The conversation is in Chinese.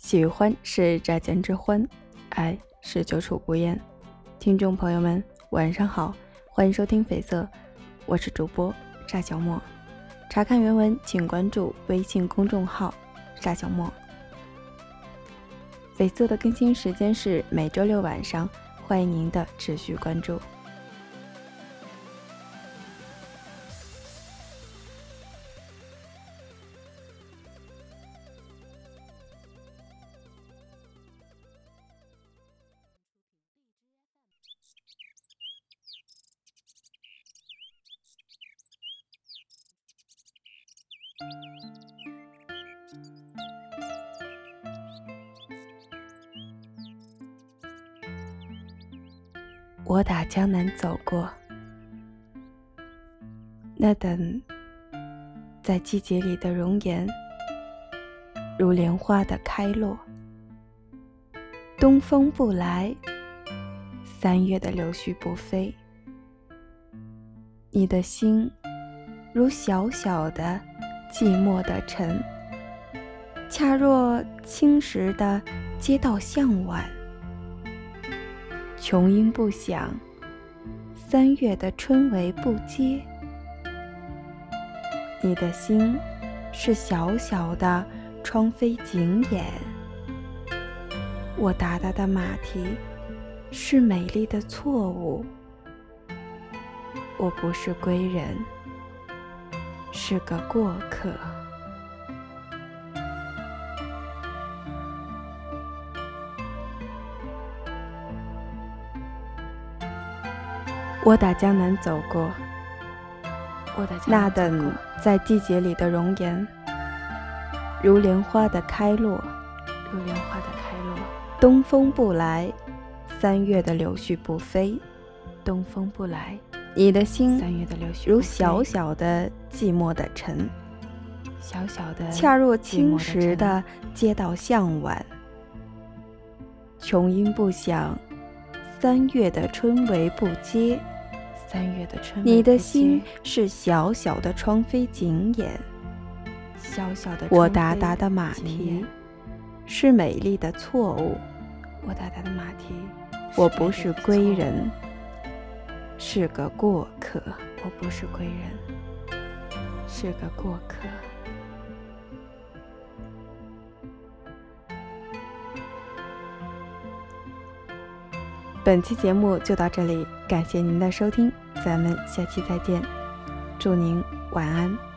喜欢是乍见之欢，爱是久处不厌。听众朋友们，晚上好，欢迎收听绯色，我是主播乍小莫。查看原文，请关注微信公众号“乍小莫”。绯色的更新时间是每周六晚上，欢迎您的持续关注。我打江南走过，那等在季节里的容颜，如莲花的开落。东风不来，三月的柳絮不飞。你的心。如小小的、寂寞的尘，恰若青石的街道向晚。琼音不响，三月的春雷不接。你的心是小小的窗扉紧掩，我达达的马蹄是美丽的错误。我不是归人。是个过客。我打江南走过，那等在季节里的容颜，如莲花的开落，如莲花的开落。东风不来，三月的柳絮不飞。东风不来。你的心如小小的寂寞的尘，小小的恰若青石的街道向晚。琼音不响，三月的春雷不接。三月的春你的心是小小的窗扉紧掩，小小的我达达的马蹄是美丽的错误。我达达的马蹄，我不是归人。是个过客，我不是归人，是个过客。本期节目就到这里，感谢您的收听，咱们下期再见，祝您晚安。